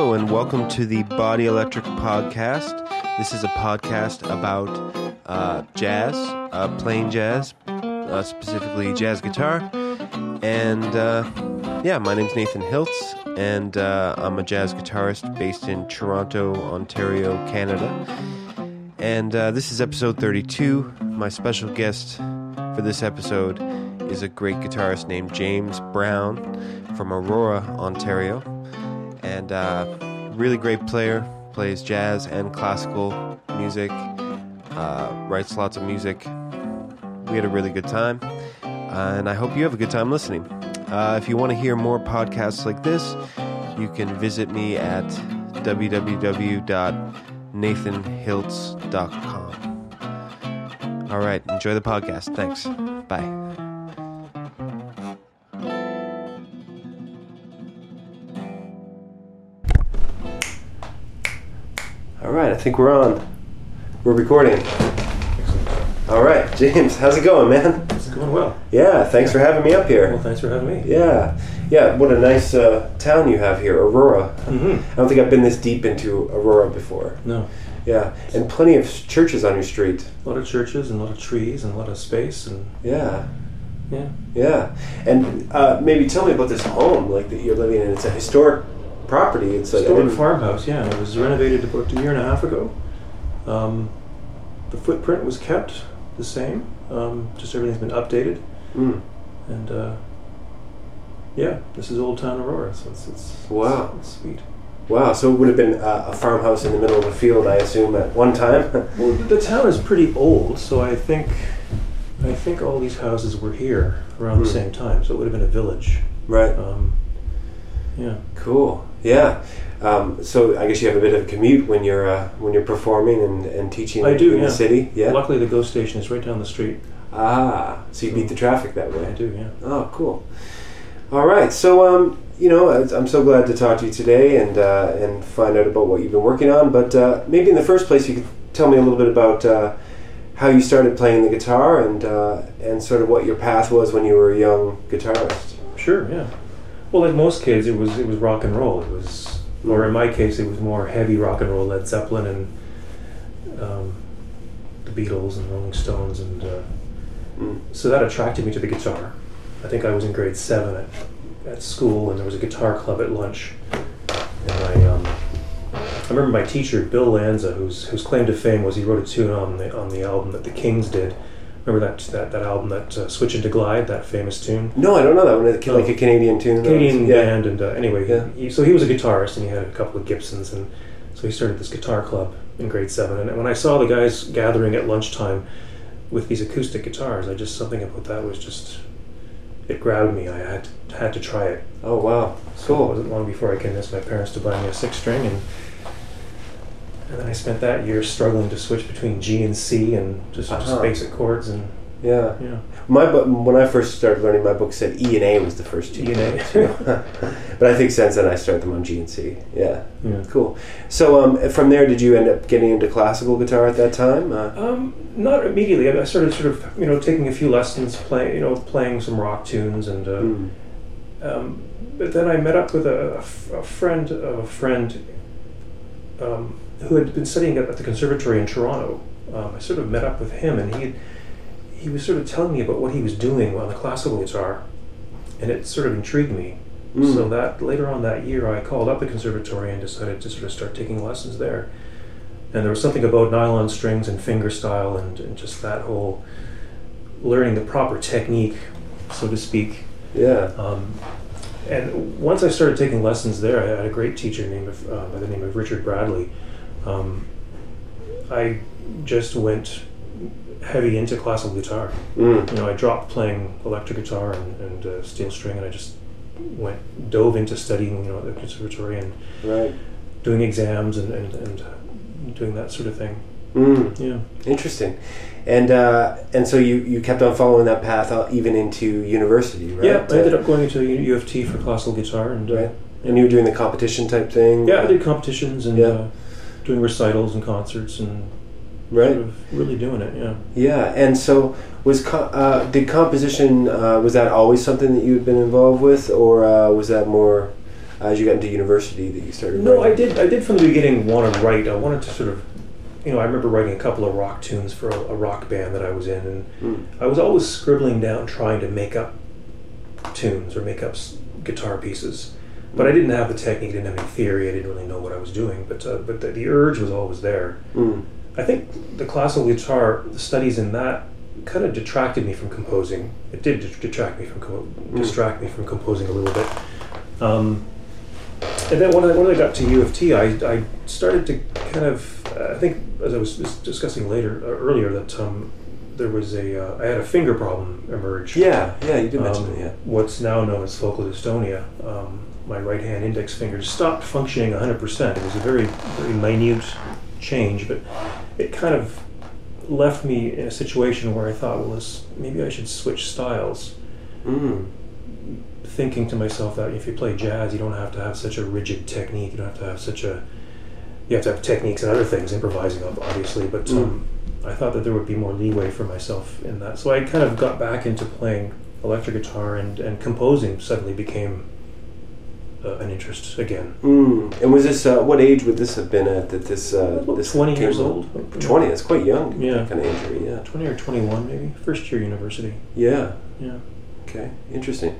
Hello, and welcome to the Body Electric Podcast. This is a podcast about uh, jazz, uh, playing jazz, uh, specifically jazz guitar. And uh, yeah, my name's Nathan Hiltz, and uh, I'm a jazz guitarist based in Toronto, Ontario, Canada. And uh, this is episode 32. My special guest for this episode is a great guitarist named James Brown from Aurora, Ontario. And uh, really great player, plays jazz and classical music, uh, writes lots of music. We had a really good time, uh, and I hope you have a good time listening. Uh, if you want to hear more podcasts like this, you can visit me at www.nathanhiltz.com. All right, enjoy the podcast. Thanks. Bye. All right, I think we're on. We're recording. All right, James, how's it going, man? It's going well. Yeah, thanks for having me up Well, here. thanks for having me. Yeah, yeah, what a nice uh, town you have here, Aurora. Mm-hmm. I don't think I've been this deep into Aurora before. No, Yeah, and plenty of churches on your street. a lot of churches and a lot of trees and a lot of space and Yeah, yeah. yeah. And uh, maybe tell me about this home, like that you're living in. It's a historic property. It's like Historic farmhouse. Yeah, it was renovated about a year and a half ago. Um, the footprint was kept the same. Um, just everything's been updated Mm. and uh, yeah, this is Old Town Aurora, so it's it's Wow. it's sweet. Wow, so it would have been uh, a farmhouse in the middle of a field, I assume, at one time. Well, the town is pretty old, so I think I think all these houses were here around the Hmm. same time, so it would have been a village. right. Um, yeah. Cool. Yeah. Um, so I guess you have a bit of a commute when you're uh, when you're performing and, and teaching I do, in yeah. the city. Yeah. Luckily, the GO station is right down the street. Ah, so you beat the traffic that way. I do, yeah. Oh, cool. All right. So um, you know, I'm so glad to talk to you today and uh, and find out about what you've been working on. But uh, maybe in the first place, you could tell me a little bit about uh, how you started playing the guitar and uh, and sort of what your path was when you were a young guitarist. Sure, yeah. Well, like most kids, it was it was rock and roll. It was, or in my case, it was more heavy rock and roll, Led Zeppelin and um, the Beatles and Rolling Stones, and uh, Mm. so that attracted me to the guitar. I think I was in grade seven at, at school, and there was a guitar club at lunch, and I um, I remember my teacher Bill Lanza, whose whose claim to fame was he wrote a tune on the on the album that the Kings did. Remember that that, that album that uh, Switchin' to Glide, that famous tune. No, I don't know that one. It's Like a Canadian tune. Canadian yeah. band, and uh, anyway, Yeah. he, so he was a guitarist, and he had a couple of Gibsons, and so he started this guitar club in grade seven. And when I saw the guys gathering at lunchtime with these acoustic guitars, I just something about that was just it grabbed me. I had had to try it. Oh wow, So it wasn't long before I convinced my parents to buy me a six string, and and then I spent that year struggling to switch between G and C and just, Uh-huh. just basic chords, and Yeah. yeah, My book, when I first started learning, my book said E and A was the first two. E and A. but I think since then I started them on G and C. Yeah, yeah. cool. So um, from there, did you end up getting into classical guitar at that time? Uh, Um, not immediately. I started sort of, you know, taking a few lessons, playing, you know, playing some rock tunes, and uh, mm, um, but then I met up with a, a f- a friend of a friend um, who had been studying at, at the conservatory in Toronto. Um, I sort of met up with him, and he he was sort of telling me about what he was doing on the classical guitar, and it sort of intrigued me. mm. So that later on that year, I called up the conservatory and decided to sort of start taking lessons there. And there was something about nylon strings and finger style and, and just that whole learning the proper technique, so to speak. yeah. Um, and once I started taking lessons there, I had a great teacher named uh, by the name of Richard Bradley. Um, I just went heavy into classical guitar. Mm. You know, I dropped playing electric guitar and, and uh, steel string, and I just went dove into studying, you know, at the conservatory and Right. doing exams and, and, and doing that sort of thing. Mm. Yeah. Interesting. And uh, and so you, you kept on following that path uh, even into university, right? Yeah, I ended Uh, up going into U of T for classical guitar, and uh, Right. And you were doing the competition type thing. yeah, I did competitions and Yeah. Doing recitals and concerts and Right. sort of really doing it. Yeah. Yeah, and so was co- uh, did composition uh, was that always something that you had been involved with, or uh, was that more as you got into university that you started? No, I did. I did from the beginning want to write. I wanted to sort of, you know, I remember writing a couple of rock tunes for a, a rock band that I was in, and Mm. I was always scribbling down, trying to make up tunes or make up s- guitar pieces. But I didn't have the technique, I didn't have any theory. I didn't really know what I was doing. But uh, but the, the urge was always there. Mm. I think the classical guitar, the studies in that, kind of detracted me from composing. It did detract me from co- distract me from composing a little bit. Um, and then when I, when I got to U of T, I, I started to kind of I think as I was discussing later uh, earlier that um, there was a uh, I had a finger problem emerge. Yeah, yeah, you did mention Um, that. Yeah. What's now known as focal dystonia. Um, my right hand index finger stopped functioning 100%. It was a very, very minute change, but it kind of left me in a situation where I thought, well, this, maybe I should switch styles. Mm. Thinking to myself that if you play jazz, you don't have to have such a rigid technique. You don't have to have such a. You have to have techniques and other things, improvising ob- obviously, but um, I thought that there would be more leeway for myself in that. So I kind of got back into playing electric guitar, and, and composing suddenly became uh, an interest again. Mm. And was this uh, what age would this have been at that this uh, this 20 years old. Twenty. That's quite young. Yeah. Kind of injury. Yeah. 20 or 21 maybe. First year university. Yeah. Yeah. Okay. Interesting.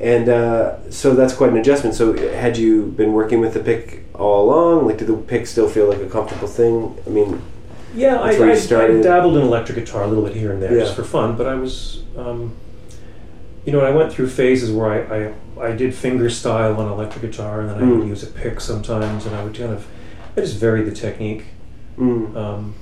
And uh, so that's quite an adjustment. So had you been working with the pick all along? Like, did the pick still feel like a comfortable thing? I mean, Yeah, I, That's where you I, I dabbled in electric guitar a little bit here and there Yeah. just for fun, but I was, um, you know, I went through phases where I, I, I did finger style on electric guitar, and then I Mm. would use a pick sometimes, and I would kind of, I just varied the technique. mm. Um,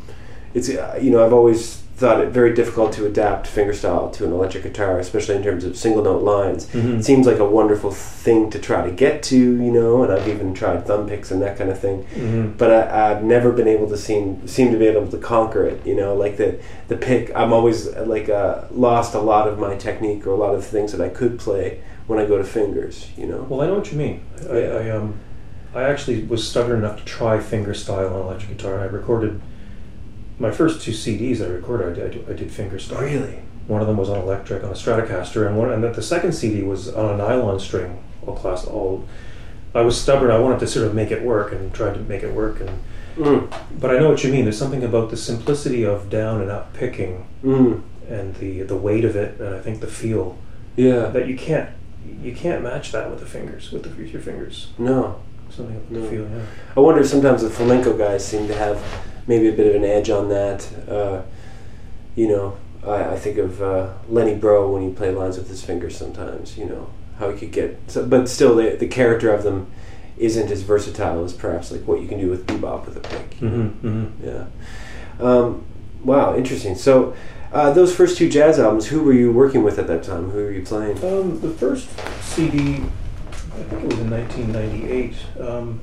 it's uh, you know I've always thought it very difficult to adapt fingerstyle to an electric guitar, especially in terms of single note lines. mhm. It seems like a wonderful thing to try to get to, you know, and I've even tried thumb picks and that kind of thing. Mhm. But I, I've never been able to seem seem to be able to conquer it. You know, like the the pick. I'm always uh, like uh, lost a lot of my technique or a lot of things that I could play when I go to fingers. You know. Well, I know what you mean. I, Yeah. I um, I actually was stubborn enough to try fingerstyle on electric guitar. I recorded my first two CDs I recorded. I did, I did finger style. Really. One of them was on electric on a Stratocaster, and one and the, the second CD was on a nylon string, all class all. I was stubborn. I wanted to sort of make it work and tried to make it work. And Mm. but I know what you mean. There's something about the simplicity of down and up picking Mm. and the the weight of it, and I think the feel Yeah. that you can't you can't match that with the fingers with the with your fingers. No. Something about No. the feel. Yeah. I wonder if sometimes the flamenco guys seem to have maybe a bit of an edge on that. Uh, you know, I, I think of uh, Lenny Breau when he played lines with his fingers sometimes, you know, how he could get, so, but still the, the character of them isn't as versatile as perhaps like what you can do with bebop with a pick. Mm-hmm, mm-hmm. Yeah. Um, wow, interesting. So, uh, those first two jazz albums, who were you working with at that time? Who were you playing? Um, the first CD, I think it was in 1998. Um,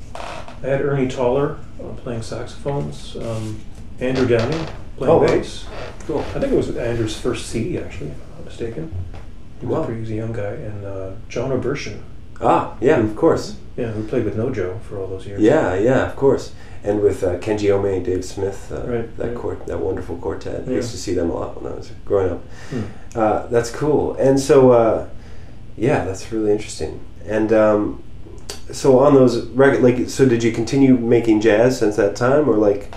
I had Ernie Tollar uh, playing saxophones, um, Andrew Downing playing Oh, wow. bass. Cool. I think it was Andrew's first CD, actually, if I'm not mistaken. He was, Wow. a, pretty, he was a young guy. And uh, John O'Bershin, Ah, yeah, of course. yeah, who played with Nojo for all those years. Yeah, yeah, of course. And with uh, Kenji Omae, and Dave Smith, uh, Right, that right. quart- that wonderful quartet. I Yeah. used to see them a lot when I was growing up. Hmm. Uh, that's cool. And so, uh, yeah, that's really interesting. And um, so on those record, like, so did you continue making jazz since that time, or like,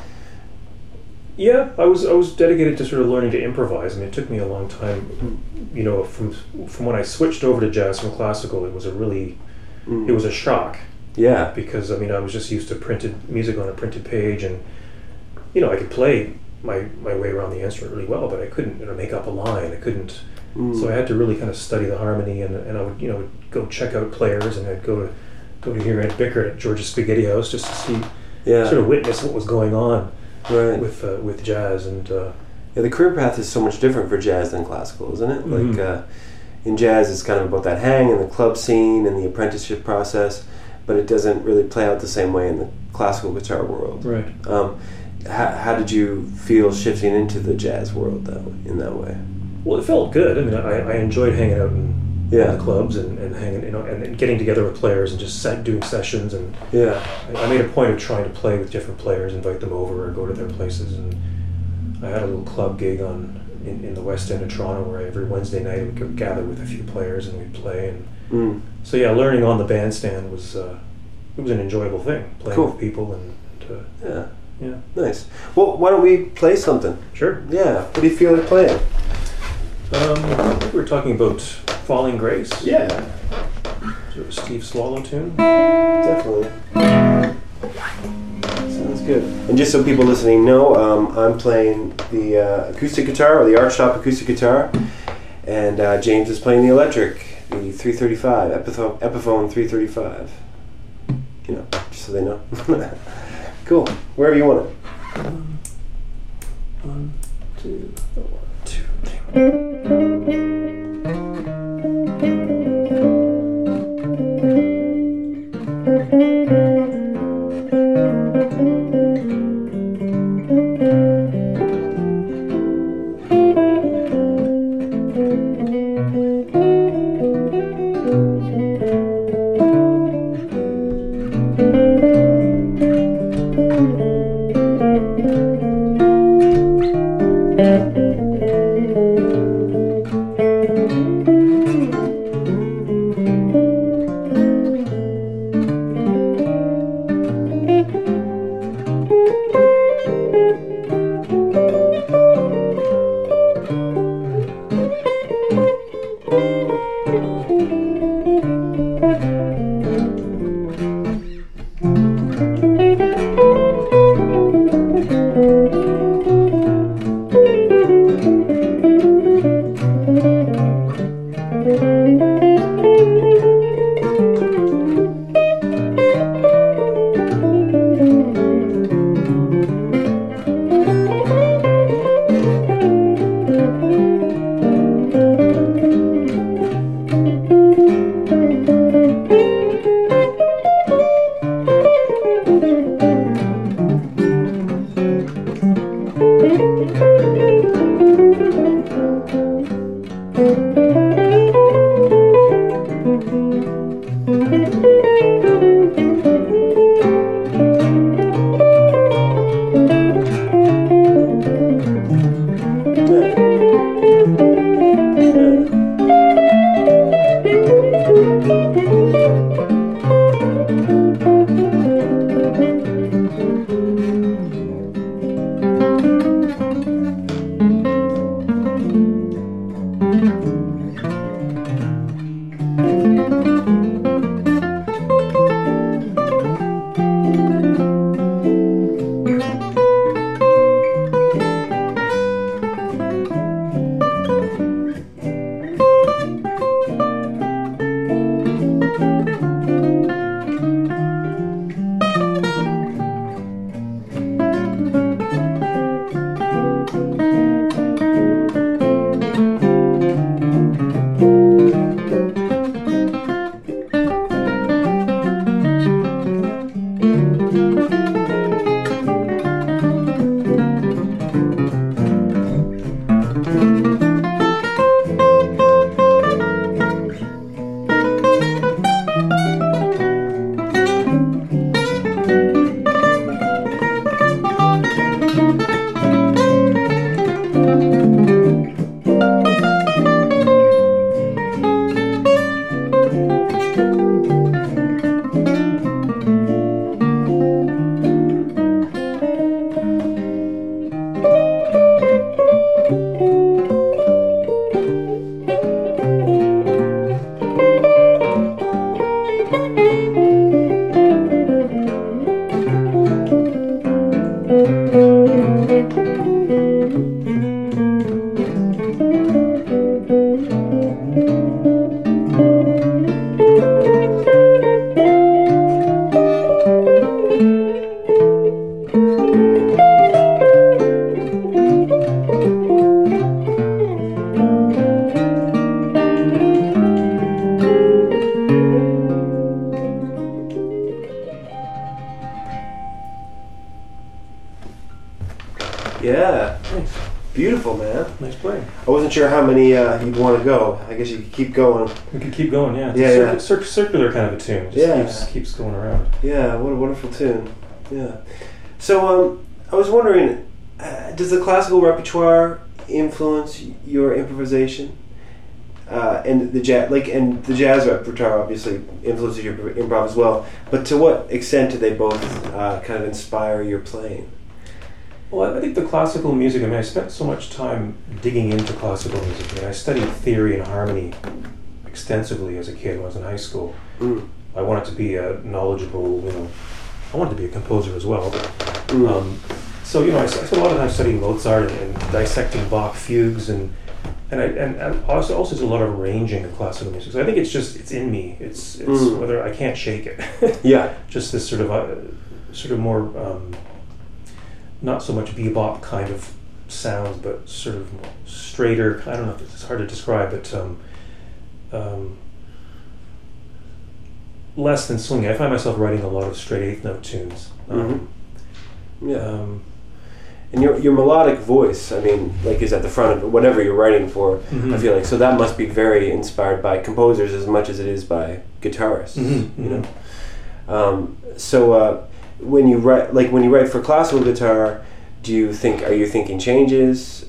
Yeah, I was I was dedicated to sort of learning to improvise. I mean, it took me a long time. You know, from from when I switched over to jazz from classical, it was a really mm, it was a shock yeah, because I mean I was just used to printed music on a printed page, and you know I could play my my way around the instrument really well, but I couldn't you know, make up a line. I couldn't, mm, so I had to really kind of study the harmony, and, and I would you know go check out players, and I'd go to go to hear Ed Bickert at George's Spaghetti House just to see yeah, sort of witness what was going on right. with uh, with jazz, and uh, Yeah, the career path is so much different for jazz than classical, isn't it? Like Mhm. uh, in jazz, it's kind of about that hang and the club scene and the apprenticeship process, but it doesn't really play out the same way in the classical guitar world. right. Um, how, how did you feel shifting into the jazz world way, in that way? Well, it felt good. I mean, I, I enjoyed hanging out in, Yeah. the clubs and, and hanging, you know, and, and getting together with players and just set, doing sessions. And Yeah, I, I made a point of trying to play with different players, invite them over or go to their places. And I had a little club gig on in, in the West End of Toronto where every Wednesday night we would gather with a few players and we'd play. And Mm. So yeah, learning on the bandstand was uh, it was an enjoyable thing. Playing Cool. with people and, and uh, Yeah. yeah, Nice. Well, why don't we play something? sure. Yeah. What do you feel like playing? Um, I think we were talking about Falling Grace. Yeah, Steve Swallow tune. definitely. Sounds good. And just so people listening know, um, I'm playing the uh, acoustic guitar or the Archtop acoustic guitar, and uh, James is playing the electric, the 335 Epiphone, Epiphone 335. You know, just so they know. cool. Wherever you want it. One, two, one, two, three. You'd want to go. I guess you could keep going. We could keep going, yeah. It's Yeah, a yeah. cir- cir- circular kind of a tune. Just Yeah. keeps keeps going around. Yeah, what a wonderful tune. Yeah. So, um, I was wondering, uh, does the classical repertoire influence your improvisation? uh, and the jazz, like, and the jazz repertoire obviously influences your improv as well. But to what extent do they both uh, kind of inspire your playing? Well, I think the classical music. I mean, I spent so much time digging into classical music. I mean, I studied theory and harmony extensively as a kid when I was in high school. Mm. I wanted to be a knowledgeable, you know, I wanted to be a composer as well. But, Mm. um, so you know, I spent a lot of time studying Mozart and, and dissecting Bach fugues and and I and, and also also a lot of arranging of classical music. So I think it's just it's in me. It's it's Mm. whether I can't shake it. yeah. just this sort of uh, sort of more um, not so much bebop kind of sounds, but sort of more straighter. I don't know if it's hard to describe, but um, um, less than swinging. I find myself writing a lot of straight eighth note tunes. Um, Yeah. um, And your your melodic voice, I mean, like is at the front of whatever you're writing for. Mhm. I feel like so that must be very inspired by composers as much as it is by guitarists. Mhm, You know. Um, so uh, when you write, like when you write for classical guitar, do you think are you thinking changes?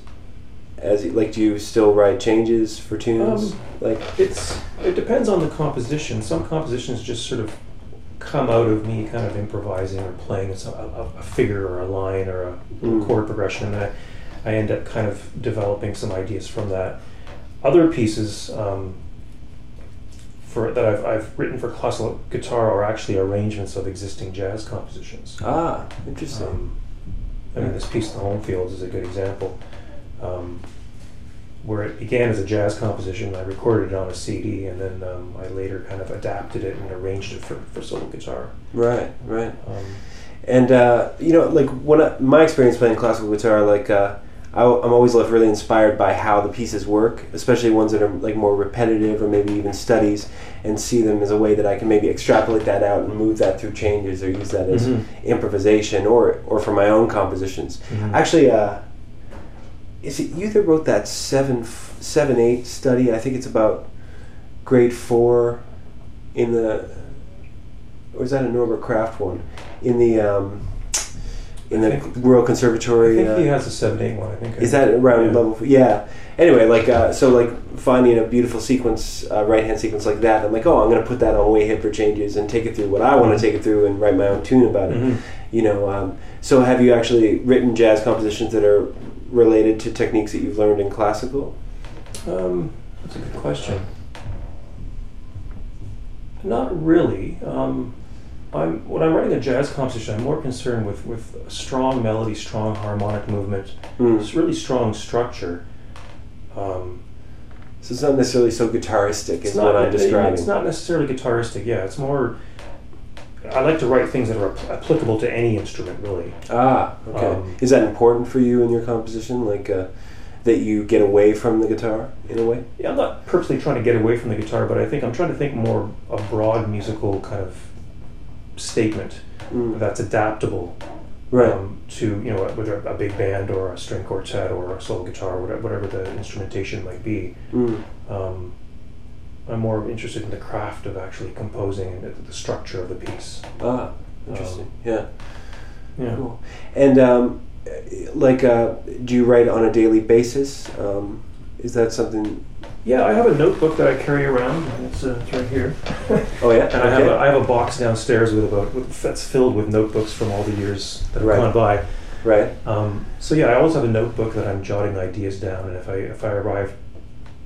As like, do you still write changes for tunes? Um, like, It's it depends on the composition. Some compositions just sort of come out of me kind of improvising or playing some, a, a- a figure or a line or a Mm. chord progression, and I, I end up kind of developing some ideas from that. Other pieces um, for that I've, I've written for classical guitar are actually arrangements of existing jazz compositions. ah, interesting. Um, I mean, this piece, "The Home Fields," is a good example, um, where it began as a jazz composition. I recorded it on a CD, and then um, I later kind of adapted it and arranged it for, for solo guitar. right, right. Um, And uh, you know, like when I, my experience playing classical guitar, like uh, I, am always left really inspired by how the pieces work, especially ones that are like more repetitive or maybe even studies, and see them as a way that I can maybe extrapolate that out and move that through changes or use that as Mhm. improvisation or or for my own compositions. Mhm. Actually, uh, is it you that wrote that seven seven eight study? I think it's about grade four in the or is that a Norbert Kraft one in the um, in I the think- Royal Conservatory. I think uh, he has a seven eight one. I think is that around Yeah. level? Yeah. Anyway, like uh, so, like finding a beautiful sequence, uh, right hand sequence like that. I'm like, oh, I'm gonna put that on way hip for changes and take it through what I want to take it through and write my own tune about it. Mhm. You know. Um, so, have you actually written jazz compositions that are related to techniques that you've learned in classical? Um, that's a good question. Not really. Um, I'm when I'm writing a jazz composition, I'm more concerned with with strong melody, strong harmonic movement, Mm. it's really strong structure. Um, So it's not necessarily so guitaristic it's what I'm describing. It's not necessarily guitaristic. Yeah, it's more. I like to write things that are app- applicable to any instrument, really. Ah, okay. Um, Is that important for you in your composition? Like uh, that you get away from the guitar in a way? Yeah, I'm not purposely trying to get away from the guitar, but I think I'm trying to think more a broad musical kind of statement Mm. that's adaptable Right. um, to you know whether a big band or a string quartet or a solo guitar, whatever, whatever the instrumentation might be. Mm. Um, I'm more interested in the craft of actually composing and the, structure of the piece. Ah, interesting. yeah. Yeah. Cool. And um, like, uh, do you write on a daily basis? Um, is that something? Yeah, I have a notebook that I carry around. It's, uh, it's right here. Oh yeah. And I have a, I have a box downstairs with about with, that's filled with notebooks from all the years that have Right. gone by. right. Um, so yeah, I always have a notebook that I'm jotting ideas down, and if I if I arrive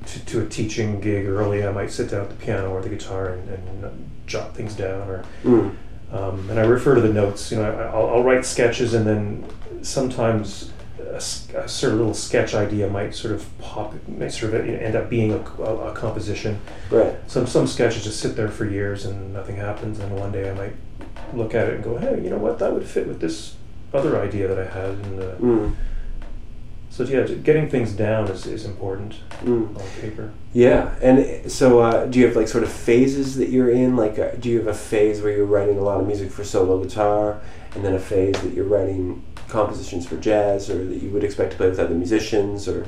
to, to a teaching gig early, I might sit down at the piano or the guitar and, and jot things down, or Mm. um, and I refer to the notes. You know, I, I'll, I'll write sketches, and then sometimes a, a sort of little sketch idea might sort of pop, might sort of end up being a, a, a composition. Right. Some some sketches just sit there for years and nothing happens, and one day I might look at it and go, hey, you know what, that would fit with this other idea that I had, and uh, Mm. so yeah, getting things down is, is important Mm. on paper. Yeah. And so, uh, do you have like sort of phases that you're in? Like, uh, do you have a phase where you're writing a lot of music for solo guitar, and then a phase that you're writing compositions for jazz, or that you would expect to play with other musicians, or?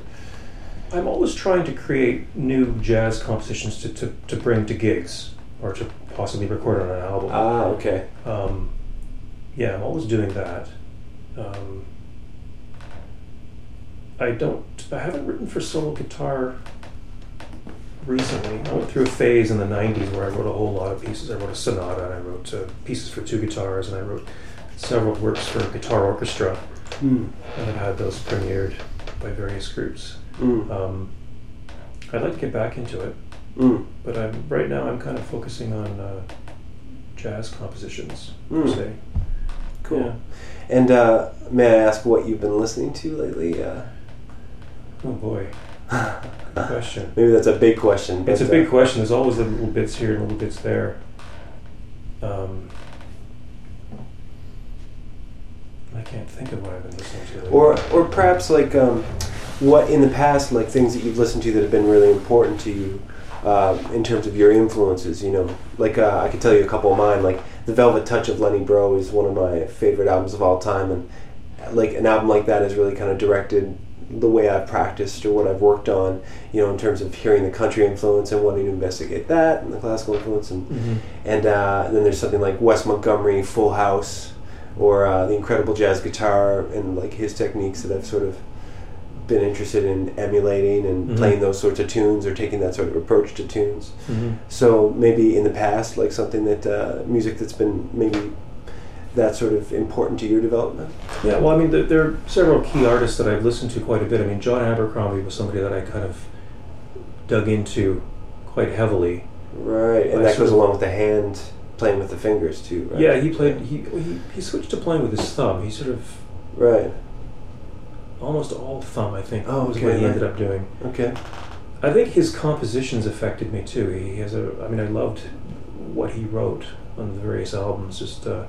I'm always trying to create new jazz compositions to, to, to bring to gigs or to possibly record on an album. Ah, okay. Um, yeah, I'm always doing that. Um, I don't. I haven't written for solo guitar recently. I went through a phase in the '90s where I wrote a whole lot of pieces. I wrote a sonata, and I wrote uh, pieces for two guitars, and I wrote several works for guitar orchestra, Mm. and I've had those premiered by various groups. Mm. Um, I'd like to get back into it, Mm. but I'm right now I'm kind of focusing on uh, jazz compositions per Mm. se. Cool. Yeah. And uh, may I ask what you've been listening to lately? Uh, Oh boy, good question. maybe that's a big question. It's a big uh, question. There's always the little bits here and little bits there. Um, I can't think of what I've been listening to. lately. or or perhaps like um, what in the past like things that you've listened to that have been really important to you uh, in terms of your influences you know like uh, i could tell you a couple of mine like the velvet touch of Lenny Breau is one of my favorite albums of all time and like an album like that has really kind of directed the way i've practiced or what i've worked on you know in terms of hearing the country influence and wanting to investigate that and the classical influence and Mhm. and uh, then there's something like Wes Montgomery, Full House, or uh, the incredible jazz guitar and like his techniques that I've sort of been interested in emulating and Mhm. playing those sorts of tunes or taking that sort of approach to tunes. Mhm. So maybe in the past, like something that uh, music that's been maybe that sort of important to your development. Yeah, well, I mean, there, there are several key artists that I've listened to quite a bit. I mean, John Abercrombie was somebody that I kind of dug into quite heavily. Right, and I that goes along with the hand playing with the fingers too. Right? Yeah, he played. He, he he switched to playing with his thumb. He sort of Right. almost all thumb, I think. Oh, was okay, what he ended up doing. Okay. I think his compositions affected me too. He has a. I mean, I loved what he wrote on the various albums. Just uh,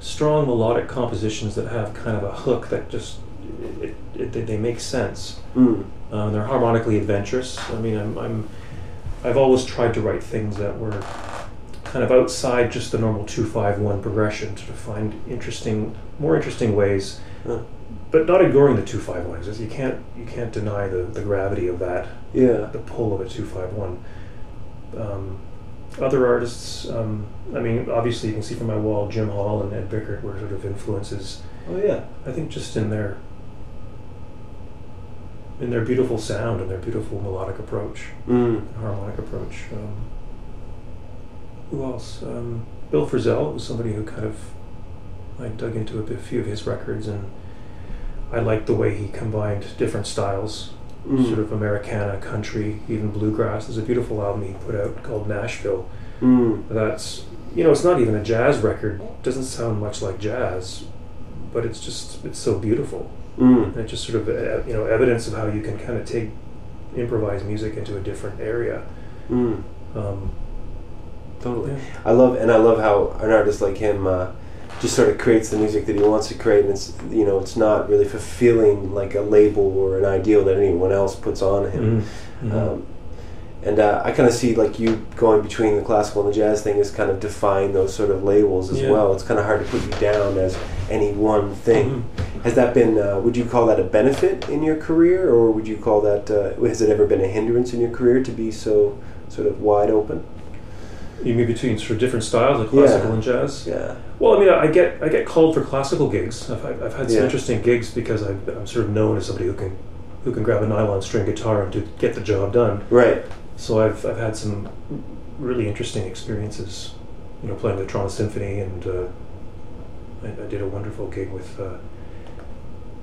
strong melodic compositions that have kind of a hook that just it, it, they, they make sense. Mm. Um, they're harmonically adventurous. I mean, I'm, I'm I've always tried to write things that were kind of outside just the normal two five one progression to find interesting, more interesting ways, Huh. but not ignoring the two five one. Because you can't you can't deny the, the gravity of that Yeah. the pull of a 251. Um, other artists, um, I mean, obviously you can see from my wall, Jim Hall and Ed Bickert were sort of influences. Oh yeah. I think just in their in their beautiful sound and their beautiful melodic approach, Mm. harmonic approach. Um, who else? Um, Bill Frisell was somebody who kind of I dug into a bit, few of his records, and I liked the way he combined different styles Mm. sort of Americana, country, even bluegrass. There's a beautiful album he put out called Nashville. Mm. That's you know, it's not even a jazz record. It Doesn't sound much like jazz, but it's just it's so beautiful. Mm. It's just sort of uh, you know evidence of how you can kind of take improvised music into a different area. Mm. Um, Totally. yeah. I love and I love how an artist like him uh, just sort of creates the music that he wants to create, and it's you know it's not really fulfilling like a label or an ideal that anyone else puts on him. Mhm. Mhm. Um, and uh, I kind of see like you going between the classical and the jazz thing is kind of define those sort of labels as Yeah. well. It's kind of hard to put you down as any one thing. Mhm. Has that been? Uh, would you call that a benefit in your career, or would you call that? Uh, has it ever been a hindrance in your career to be so sort of wide open? You mean between sort of different styles, like classical Yeah. and jazz? Yeah. Well, I mean, I get I get called for classical gigs. I've, I've had some Yeah. interesting gigs because I've, I'm sort of known as somebody who can who can grab a nylon string guitar and do, get the job done. Right. So I've I've had some really interesting experiences, you know, playing the Toronto Symphony, and uh, I, I did a wonderful gig with uh,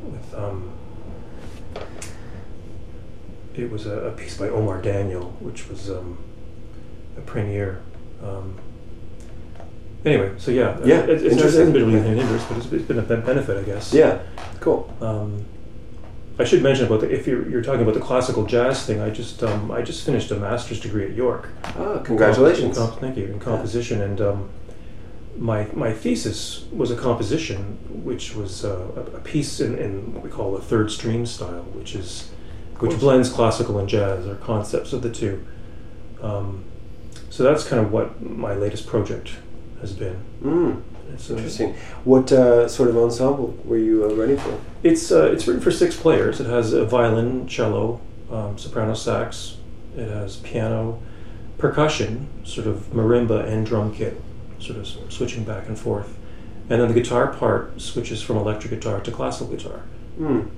with um, it was a, a piece by Omar Daniel, which was um, a premiere. Um, anyway, so yeah, Yeah, it, it's, it interesting. hasn't been really an hindrance, but it's, it's been a benefit, I guess. Yeah. Cool. Um, I should mention about the if you're, you're talking about the classical jazz thing. I just um, I just finished a master's degree at York. Ah, congratulations. Comp- thank you in composition, and um, my my thesis was a composition, which was uh, a, a piece in, in what we call the third stream style, which is which blends classical and jazz, or concepts of the two. Um, so that's kind of what my latest project has been. Mm, a- interesting. What uh, sort of ensemble were you uh, writing for? It's uh, it's written for six players. It has a violin, cello, um, soprano sax. It has piano, percussion, sort of marimba and drum kit, sort of switching back and forth, and then the guitar part switches from electric guitar to classical guitar. Mm,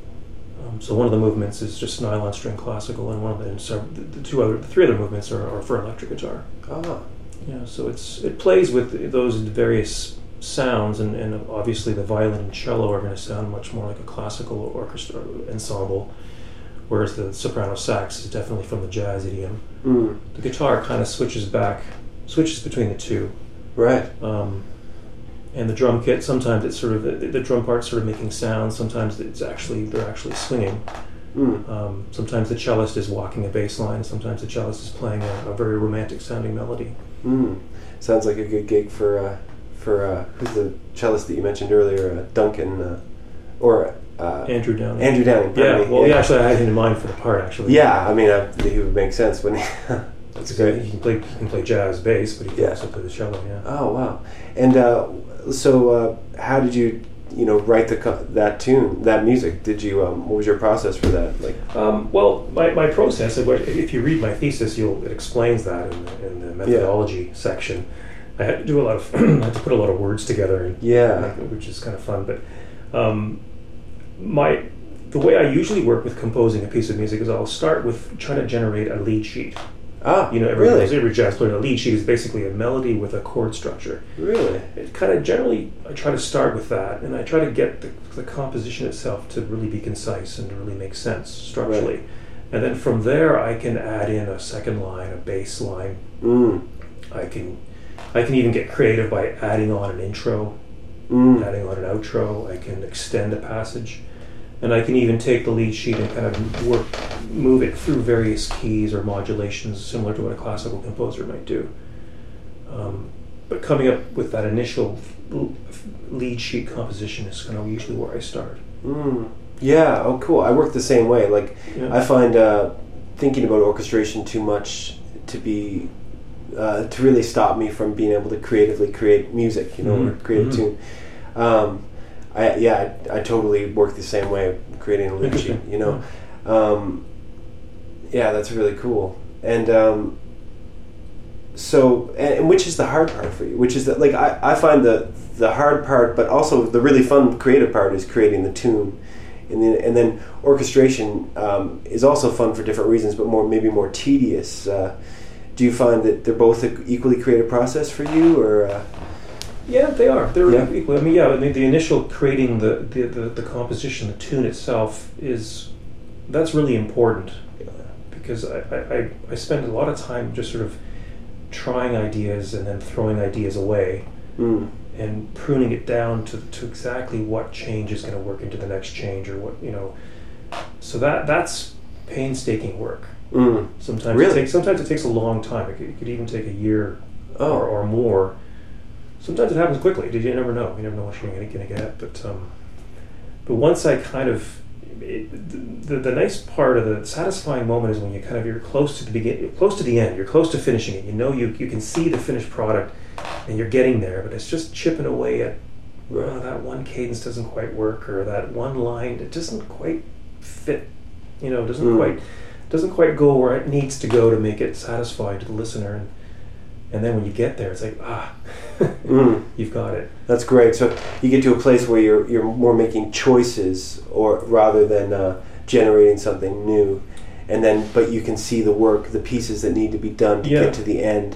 Um, so one of the movements is just nylon string classical, and one of the, and so the, the two other, the three other movements are, are for electric guitar. Ah, Yeah, so it's it plays with those various sounds, and, and obviously the violin and cello are going to sound much more like a classical orchestra ensemble, whereas the soprano sax is definitely from the jazz idiom. mm, The guitar kind of switches back, switches between the two. right. Um, and the drum kit, sometimes it's sort of the, the drum part's sort of making sounds. Sometimes it's actually they're actually swinging. Mm, Um, sometimes the cellist is walking a bass line. Sometimes the cellist is playing a, a very romantic sounding melody. mm. Sounds like a good gig for uh, for uh, who's the cellist that you mentioned earlier, uh, Duncan, uh, or uh, Andrew Downing. Andrew Downing. Yeah, well, yeah. Actually, I had him in mind for the part. Actually, Yeah, I mean, uh, he would make sense when That's He can play. He can play jazz bass, but he can Yeah. also play the cello. Yeah. Oh wow! And uh, so, uh, how did you, you know, write the that tune, that music? Did you? Um, what was your process for that? Like, Um, well, my, my process, if if you read my thesis, you'll it explains that in the, in the methodology section. I had to do a lot of, I had to put a lot of words together, and yeah, which is kind of fun. But um, my the way I usually work with composing a piece of music is I'll start with trying to generate a lead sheet. Ah, You know, every, really, every jazz player, a lead sheet is basically a melody with a chord structure. really, It kind of generally, I try to start with that, and I try to get the, the composition itself to really be concise and to really make sense structurally. And then from there, I can add in a second line, a bass line. mm, I can, I can even get creative by adding on an intro, mm, adding on an outro. I can extend a passage, and I can even take the lead sheet and kind of work, move it through various keys or modulations, similar to what a classical composer might do. Um, but coming up with that initial lead sheet composition is kind of usually where I start. mm. yeah. Oh, cool. I work the same way. Like, Yeah. I find uh, thinking about orchestration too much to be uh, to really stop me from being able to creatively create music, you know, or Mhm, create a mhm. tune. Um, I yeah, I, I totally work the same way, creating a lead sheet. You know, um, yeah, that's really cool. And um, so, and, and which is the hard part for you? Which is that like I, I find the the hard part, but also the really fun creative part is creating the tune, and then and then orchestration um, is also fun for different reasons, but more maybe more tedious. Uh, do you find that they're both an equally creative process for you, or uh, Yeah, they are. They're Yeah. equal. I mean, yeah. I mean, the initial creating the, the, the, the composition, the tune itself is that's really important because I, I, I- I spend a lot of time just sort of trying ideas and then throwing ideas away mm, and pruning it down to, to exactly what change is going to work into the next change or what you know. So that that's painstaking work. mm, Sometimes Really? it takes sometimes it takes a long time. It could, it could even take a year oh, or, or more. Sometimes it happens quickly. You you never know. You never know what you're going to get. But um, but once I kind of it, the, the nice part of the satisfying moment is when you kind of you're close to the begin, close to the end. You're close to finishing it. You know you you can see the finished product, and you're getting there. But it's just chipping away at well, that one cadence doesn't quite work, or that one line it doesn't quite fit. You know, doesn't Mm. quite doesn't quite go where it needs to go to make it satisfying to the listener. And and then when you get there, it's like ah, mm. you've got it. That's great. So you get to a place where you're you're more making choices, or rather than uh, generating something new, and then but you can see the work, the pieces that need to be done to Yeah. get to the end.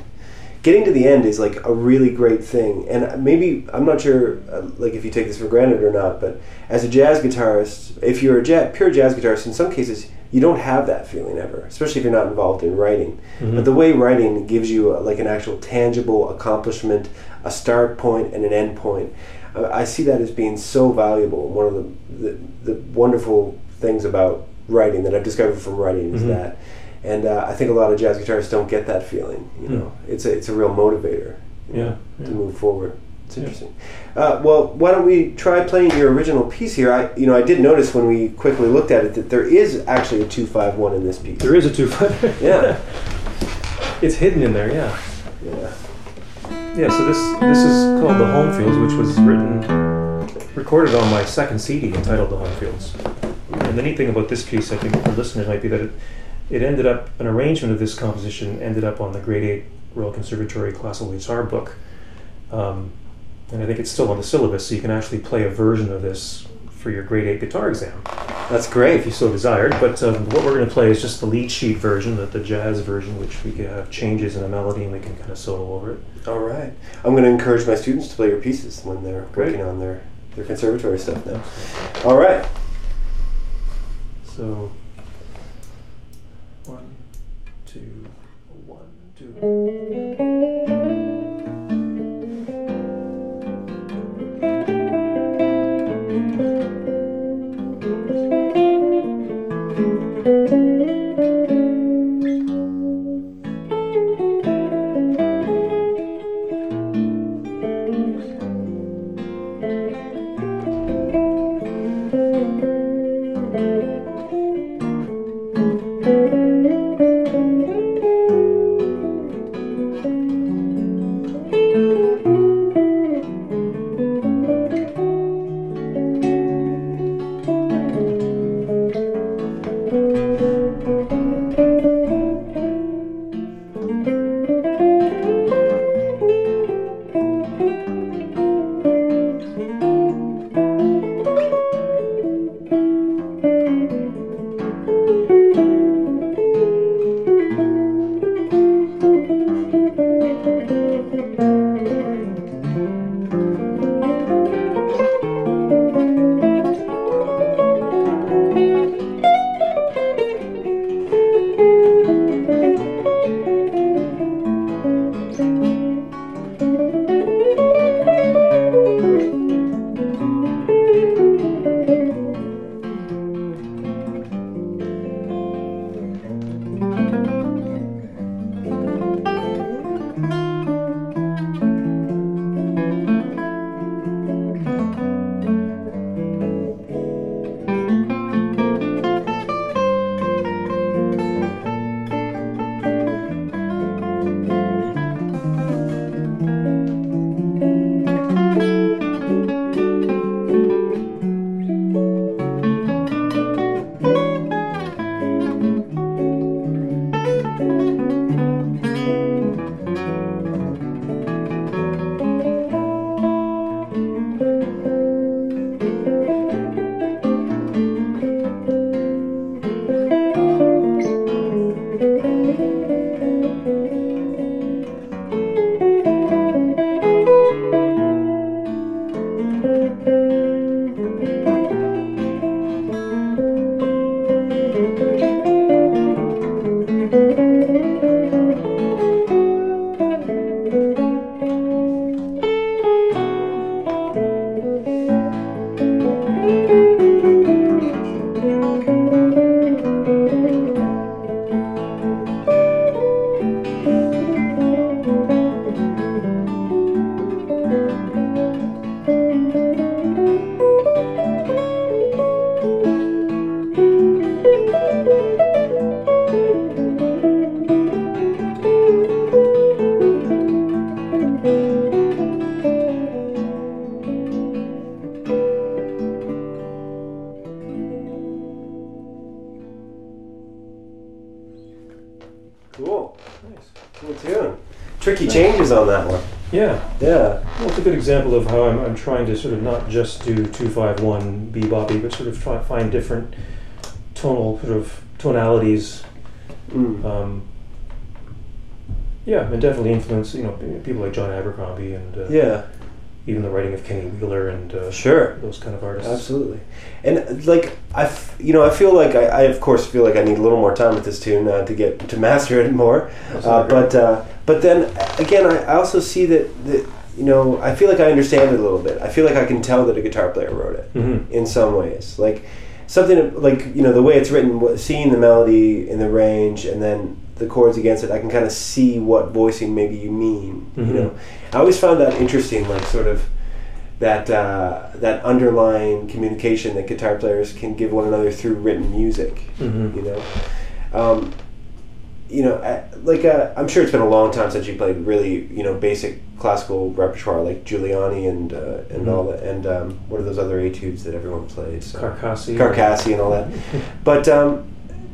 Getting to the end is like a really great thing, and maybe I'm not sure, uh, like if you take this for granted or not, but as a jazz guitarist, if you're a ja- pure jazz guitarist, in some cases you don't have that feeling ever, especially if you're not involved in writing. But the way writing gives you uh, like an actual tangible accomplishment, a start point and an end point, uh, I see that as being so valuable. One of the, the, the wonderful things about writing that I've discovered from writing is Mhm. that. And uh, I think a lot of jazz guitarists don't get that feeling. You know, it's a it's a real motivator you know, Yeah, to move forward. It's interesting. Uh, well, why don't we try playing your original piece here? I you know I did notice when we quickly looked at it that there is actually a two five one in this piece. There is a two foot. Yeah. it's hidden in there. Yeah, Yeah. yeah. So this this is called the Home Fields, which was written, recorded on my second CD entitled The Home Fields. And the neat thing about this piece, I think, for listeners might be that it, it ended up an arrangement of this composition ended up on the Grade Eight Royal Conservatory Classical Guitar book. Um, and I think it's still on the syllabus, so you can actually play a version of this for your grade 8 guitar exam. That's great. if you so desired. But um, what we're going to play is just the lead sheet version, the, the jazz version, which we can have changes in a melody and we can kind of solo over it. All right. I'm going to encourage my students to play your pieces when they're Great. working on their, their conservatory stuff now. All right. So, one, two, one, two. Of how I'm, I'm trying to sort of not just do two five one beboppy, but sort of try find different tonal sort of tonalities. Mm. Um, yeah, and definitely influence you know people like John Abercrombie and uh, Yeah. even the writing of Kenny Wheeler and uh, Sure. those kind of artists. Absolutely. And like I, f- you know, I feel like I, I of course feel like I need a little more time with this tune uh, to get to master it more. Uh, but uh, but then again, I, I also see that that you know I feel like I understand it a little bit. I feel like I can tell that a guitar player wrote it Mhm. in some ways. Like something like you know the way it's written, seeing the melody in the range, and then the chords against it, I can kind of see what voicing maybe you mean. Mhm. You know, I always found that interesting, like sort of that uh, that underlying communication that guitar players can give one another through written music. Mhm. You know, um, you know, like uh, I'm sure it's been a long time since you played really you know basic classical repertoire like Giuliani and uh, and Mhm. all that, and um, what are those other etudes that everyone plays? Uh, Carcassi. Carcassi and all that. But um,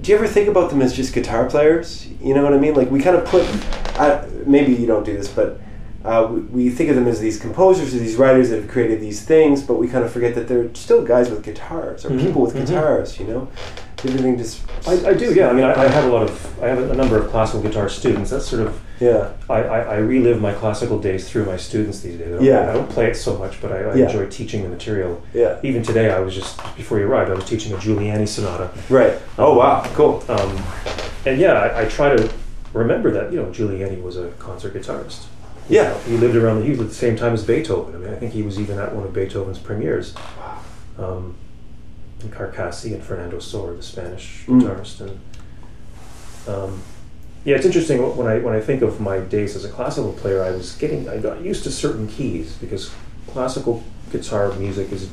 do you ever think about them as just guitar players? You know what I mean? Like we kind of put, I, maybe you don't do this, but uh, we, we think of them as these composers or these writers that have created these things, but we kind of forget that they're still guys with guitars or Mhm, people with mhm. guitars. You know, everything just. I, I do, yeah. I mean, I, I have a lot of, I have a number of classical guitar students. That's sort of, Yeah. I, I, I relive my classical days through my students these days. I don't, Yeah. I don't play it so much, but I, Yeah. enjoy teaching the material. Yeah. Even today, I was just, before you arrived, I was teaching a Giuliani sonata. Right. Oh wow. Cool. Um, and yeah, I, I try to remember that, you know, Giuliani was a concert guitarist. Yeah. He lived around the, he was at the same time as Beethoven. I mean, I think he was even at one of Beethoven's premieres. Wow. Um, and Carcassi and Fernando Sor, the Spanish Mm. guitarist, and um, yeah, it's interesting when I when I think of my days as a classical player. I was getting I got used to certain keys because classical guitar music is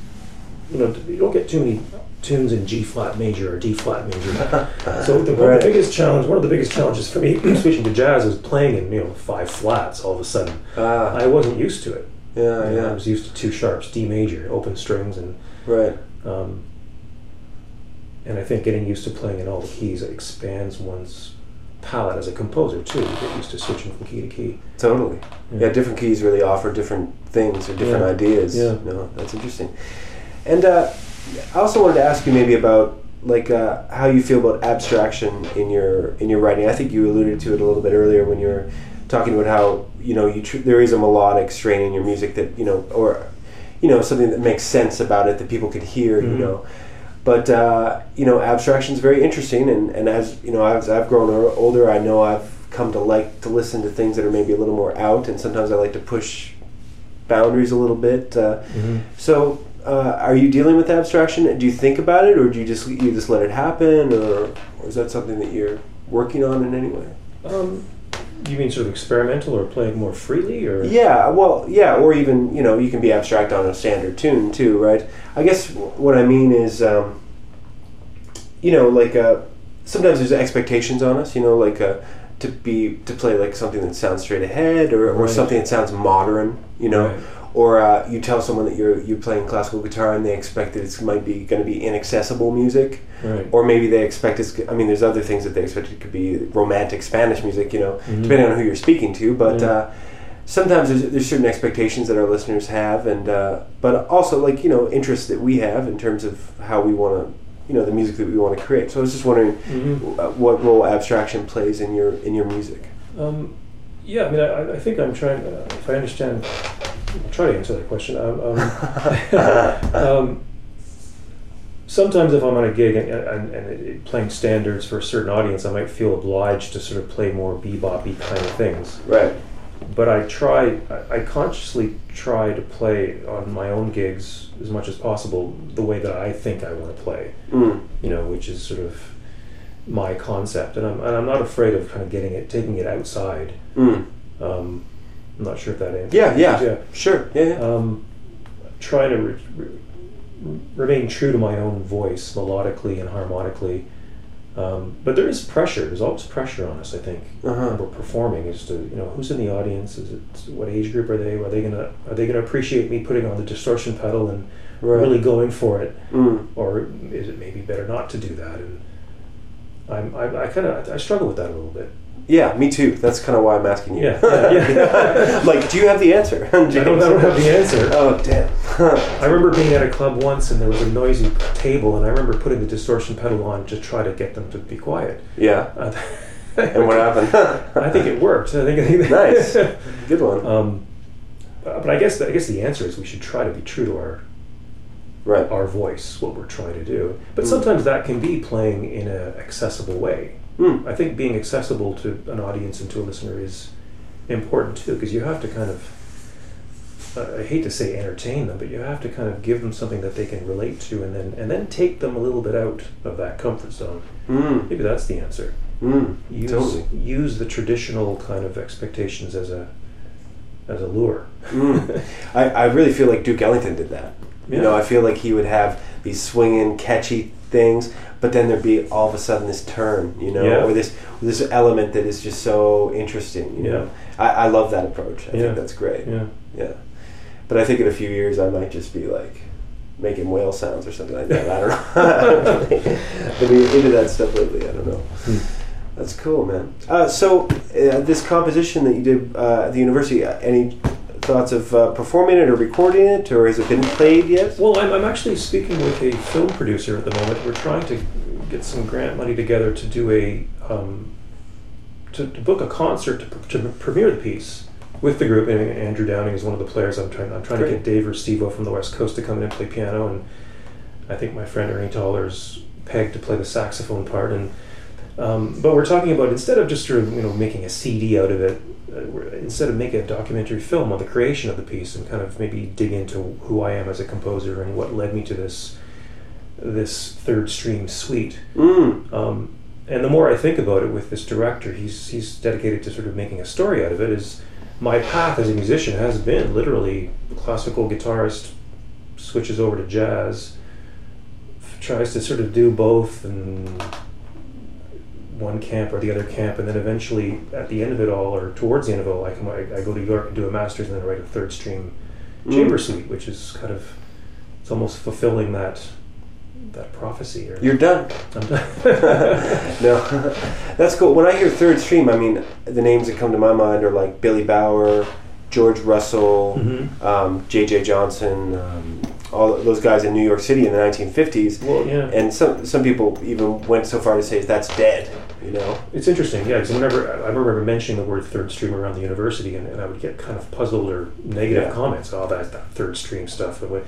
you know you don't get too many tunes in G flat major or D flat major. so the, Right. the biggest challenge, one of the biggest challenges for me switching to jazz is playing in you know five flats all of a sudden. Ah. I wasn't used to it. yeah. You know, I was used to two sharps, D major, open strings, and Right. um, and I think getting used to playing in all the keys expands one's palette as a composer too. You get used to switching from key to key. Totally. Yeah. Yeah. different keys really offer different things or different Yeah. ideas. Yeah. No, that's interesting. And uh, I also wanted to ask you maybe about like uh, how you feel about abstraction in your in your writing. I think you alluded to it a little bit earlier when you were talking about how you know you tr- there is a melodic strain in your music that you know or you know something that makes sense about it that people could hear. You Mhm. know. But uh, you know, abstraction is very interesting, and, and as you know, as I've grown older, I know I've come to like to listen to things that are maybe a little more out, and sometimes I like to push boundaries a little bit. Uh, so, uh, are you dealing with abstraction? Do you think about it, or do you just you just let it happen, or, or is that something that you're working on in any way? Um, you mean sort of experimental or playing more freely, or Yeah, well, yeah, or even you know you can be abstract on a standard tune too, right? I guess what I mean is, um, you know, like uh, sometimes there's expectations on us, you know, like uh, to be to play like something that sounds straight ahead, or, or Right. something that sounds modern, you know, Right. Or uh, you tell someone that you're you're playing classical guitar and they expect that it's might be going to be inaccessible music, right? or maybe they expect it's. I mean, there's other things that they expect it could be romantic Spanish music, you know, Mhm. depending on who you're speaking to. But Yeah. uh, sometimes there's, there's certain expectations that our listeners have, and uh, but also like you know interests that we have in terms of how we want to, you know, the music that we want to create. So I was just wondering Mhm. uh, what role abstraction plays in your in your music. Um, yeah, I mean, I, I think I'm trying. Uh, if I understand, I'll try to answer that question. Um, um, um, sometimes, if I'm on a gig and, and, and playing standards for a certain audience, I might feel obliged to sort of play more beboppy kind of things. Right. But I try. I, I consciously try to play on my own gigs as much as possible the way that I think I want to play. Mm. You know, which is sort of my concept, and I'm and I'm not afraid of kind of getting it, taking it outside. Mm. Um, I'm not sure if that answers. Yeah. Yeah. Yeah. Sure. Yeah. yeah. Um, trying to re- re- remain true to my own voice melodically and harmonically. Um, but there is pressure. There's always pressure on us. I think Uh-huh. we're performing is to you know who's in the audience. Is it what age group are they? Are they gonna are they gonna appreciate me putting on the distortion pedal and Right. really going for it, Mm. or is it maybe better not to do that? And I'm, I, I kind of I struggle with that a little bit. Yeah, me too. That's kind of why I'm asking you. Yeah, yeah, yeah. like, do you have the answer? I don't, I don't have the answer. Oh, damn. I remember being at a club once and there was a noisy table, and I remember putting the distortion pedal on to try to get them to be quiet. yeah. Uh, And what happened? I think it worked. I think, I think Nice. Good one. um, but but I guess I guess the answer is we should try to be true to our right. our voice, what we're trying to do. But Mm. sometimes that can be playing in an accessible way. Mm. I think being accessible to an audience and to a listener is important too, because you have to kind of. Uh, I hate to say entertain them, but you have to kind of give them something that they can relate to, and then and then take them a little bit out of that comfort zone. Mm. Maybe that's the answer. Mm. Use Totally. use the traditional kind of expectations as a as a lure. Mm. I, I really feel like Duke Ellington did that. You Yeah. know, I feel like he would have these swinging, catchy things, but then there'd be all of a sudden this turn, you know, Yeah. or this this element that is just so interesting. You know, I, I love that approach. I Yeah. think that's great. Yeah. Yeah. But I think in a few years I might just be like making whale sounds or something like that. I don't know. I haven't been into that stuff lately. I don't know. Hmm. That's cool, man. Uh, so, uh, this composition that you did uh, at the university, uh, any thoughts of uh, performing it or recording it, or has it been played yet? Well, I'm, I'm actually speaking with a film producer at the moment. We're trying to get some grant money together to do a um, to, to book a concert to, to premiere the piece with the group. And Andrew Downing is one of the players. I'm trying. I'm trying to get Dave Restivo from the West Coast to come in and play piano, and I think my friend Ernie Tollar's pegged to play the saxophone part. And um, but we're talking about instead of just sort of you know making a CD out of it, uh, instead of making a documentary film on the creation of the piece and kind of maybe dig into who I am as a composer and what led me to this this third stream suite. Mm. Um, and the more I think about it with this director, he's he's dedicated to sort of making a story out of it. Is my path as a musician has been literally classical guitarist switches over to jazz, f- tries to sort of do both and one camp or the other camp, and then eventually at the end of it all, or towards the end of it all, I, come, I, I go to York and do a master's, and then I write a third stream chamber suite, which is kind of it's almost fulfilling that that prophecy. Or You're done. I'm done. No, that's cool. When I hear third stream, I mean the names that come to my mind are like Billy Bauer, George Russell, Mhm. um, J.J. Johnson, um, all those guys in New York City in the 1950s. Well, yeah, And some some people even went so far to say that's dead. You know. it's interesting. Yeah, because whenever I remember mentioning the word third stream around the university, and, and I would get kind of puzzled or negative Yeah. comments. Oh, that's that third stream stuff. I mean,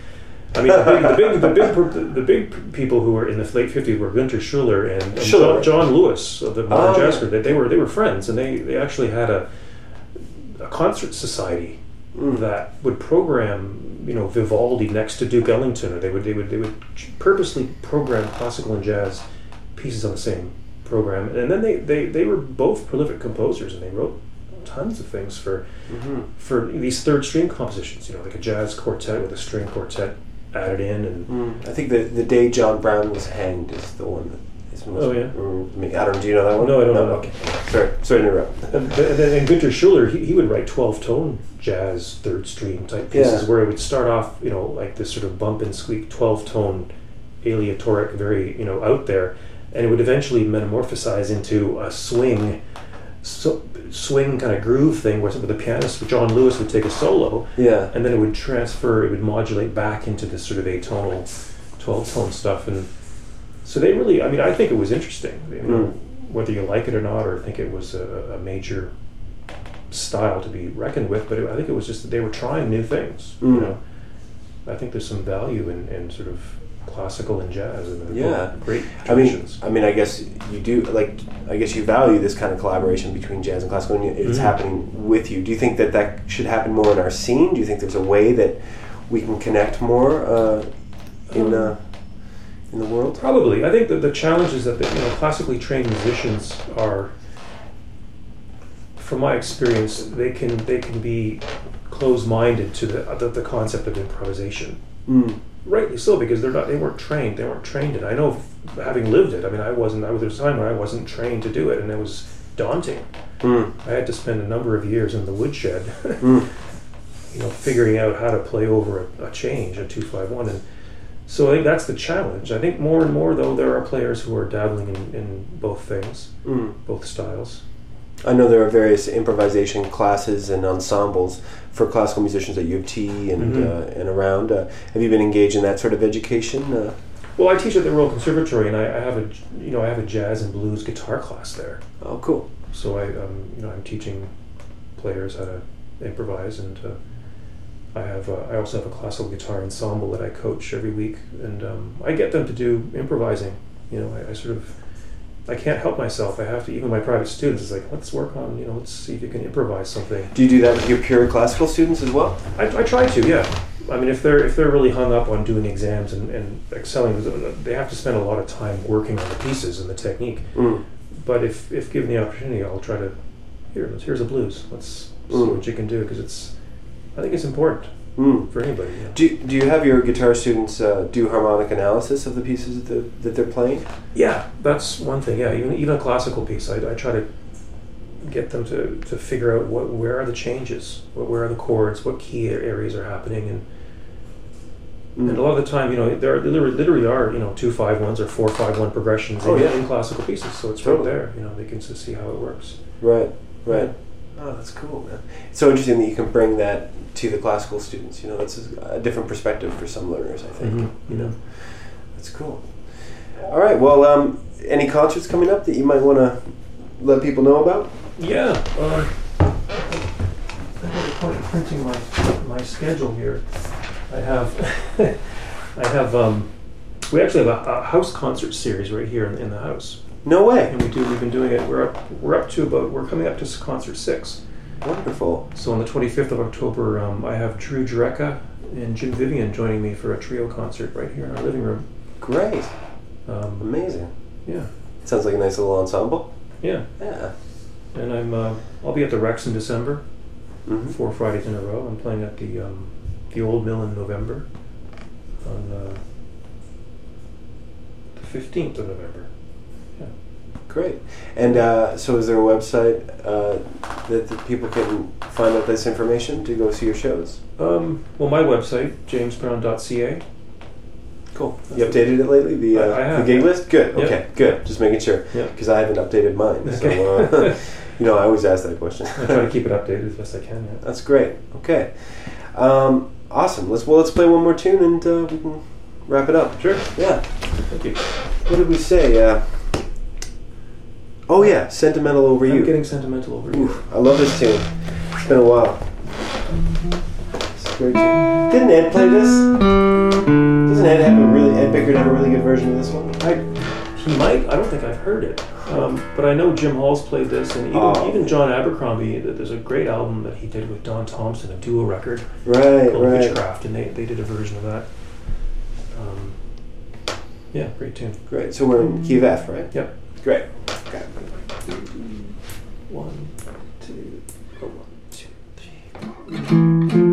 the big, the big, the big, the big people who were in the late '50s were Gunther Schuller and, and Schuller. John, John Lewis of the Modern Oh, Jazz yeah. They, they were they were friends, and they, they actually had a a concert society Mm. that would program, you know, Vivaldi next to Duke Ellington, or they would they would they would purposely program classical and jazz pieces on the same program, and then they they, they were both prolific composers, and they wrote tons of things for Mhm. for these third stream compositions, you know, like a jazz quartet with a string quartet added in, and Mm. I think the the day John Brown was hanged is the one that is most. Oh, yeah? mm, I don't. Do you know that one? No, I don't know. Okay. Sorry. Sorry to interrupt. and, then and Gunther Schuller, he, he would write 12 tone jazz third stream type pieces Yeah. where it would start off, you know, like this sort of bump and squeak 12 tone aleatoric, very, you know, out there. And it would eventually metamorphosize into a swing, so, swing kind of groove thing where the pianist, John Lewis, would take a solo Yeah. and then it would transfer, it would modulate back into this sort of atonal, 12 tone stuff. And so they really, I mean, I think it was interesting. You know, Mm. Whether you like it or not, or think it was a, a major style to be reckoned with, but it, I think it was just that they were trying new things. You Mm. know, I think there's some value in, in sort of classical and jazz, and Yeah. great I mean. I mean, I guess you do like. I guess you value this kind of collaboration between jazz and classical, and it's Mhm. happening with you. Do you think that that should happen more in our scene? Do you think there's a way that we can connect more uh, in uh, in the world? Probably. I think that the challenge is that the, you know classically trained musicians are, from my experience, they can they can be close-minded to the the, the concept of improvisation. Mm. Rightly so, because they're not they weren't trained. They weren't trained in. it. I know, having lived it. I mean, I wasn't. I was there was a time where I wasn't trained to do it, and it was daunting. Mm. I had to spend a number of years in the woodshed, Mm. you know, figuring out how to play over a, a change, a two five one, and so I think that's the challenge. I think more and more though there are players who are dabbling in, in both things, Mm. both styles. I know there are various improvisation classes and ensembles for classical musicians at U of T and Mhm. uh, and around. Uh, have you been engaged in that sort of education? Uh, Well, I teach at the Royal Conservatory, and I, I have a you know I have a jazz and blues guitar class there. oh, cool. So I um, you know I'm teaching players how to improvise, and uh, I have uh, I also have a classical guitar ensemble that I coach every week, and um, I get them to do improvising. You know, I, I sort of I can't help myself. I have to. Even my private students, it's like let's work on you know let's see if you can improvise something. Do you do that with your pure classical students as well? I, I try to, yeah. I mean, if they're if they're really hung up on doing exams and, and excelling, they have to spend a lot of time working on the pieces and the technique. Mm. But if, if given the opportunity, I'll try to here. Let's, here's a blues. Let's see Mm. what you can do because it's. I think it's important Mm. for anybody. Know. Do, do you have your guitar students uh, do harmonic analysis of the pieces that they're, that they're playing? Yeah, that's one thing. Yeah, even even a classical piece, I, I try to get them to, to figure out what where are the changes, what, where are the chords, what key areas are happening, and And a lot of the time, you know, there are, there literally are, you know, two five ones or four five one progressions Oh, in, yeah. in classical pieces. So it's Totally. right there. You know, they can just see how it works. Right, right. Oh, that's cool, man. It's so interesting that you can bring that to the classical students. You know, that's a, a different perspective for some learners, I think. Mhm. You know, that's cool. All right, well, um, any concerts coming up that you might want to let people know about? Yeah. Uh, I have a point of printing my my schedule here. I have I have um, we actually have a, a house concert series right here in, in the house, No way. and we do we've been doing it. We're up we're up to about we're coming up to concert six. Wonderful. So on the 25th of October, um, I have Drew Jurecka and Jim Vivian joining me for a trio concert right here in our living room. Great. Um, Amazing. yeah, Sounds like a nice little ensemble. yeah. Yeah. And I'm uh, I'll be at the Rex in December. hmm four Fridays in a row. I'm playing at the um, the Old Mill in November, on uh, the fifteenth of November. Great. And uh, so, is there a website uh, that, that people can find out this information to go see your shows? Um, well, my website jamesbrown.ca. Cool. You updated it lately? The uh, I- the gig yeah. list? Good. Okay. Good. Just making sure Yeah. because I haven't updated mine. Okay. So uh, you know, I always ask that question. I try to keep it updated as best I can. That's great. Okay. Um, awesome. Let's well, let's play one more tune and uh, we can wrap it up. Sure. Yeah. Thank you. What did we say? Oh yeah, sentimental over I'm you. getting sentimental over you. I love this tune. It's been a while. It's a great tune. Didn't Ed play this? Doesn't Ed have a really Ed Bickert have a really good version of this one? I, he might. I don't think I've heard it, um, but I know Jim Hall's played this, and even Oh. even John Abercrombie. There's a great album that he did with Don Thompson, a duo record. Right, called right. Witchcraft, and they, they did a version of that. Um, yeah, great tune. Great. So we're in key of F, right? Yep. Great. Okay. One, two, oh, one, two, three.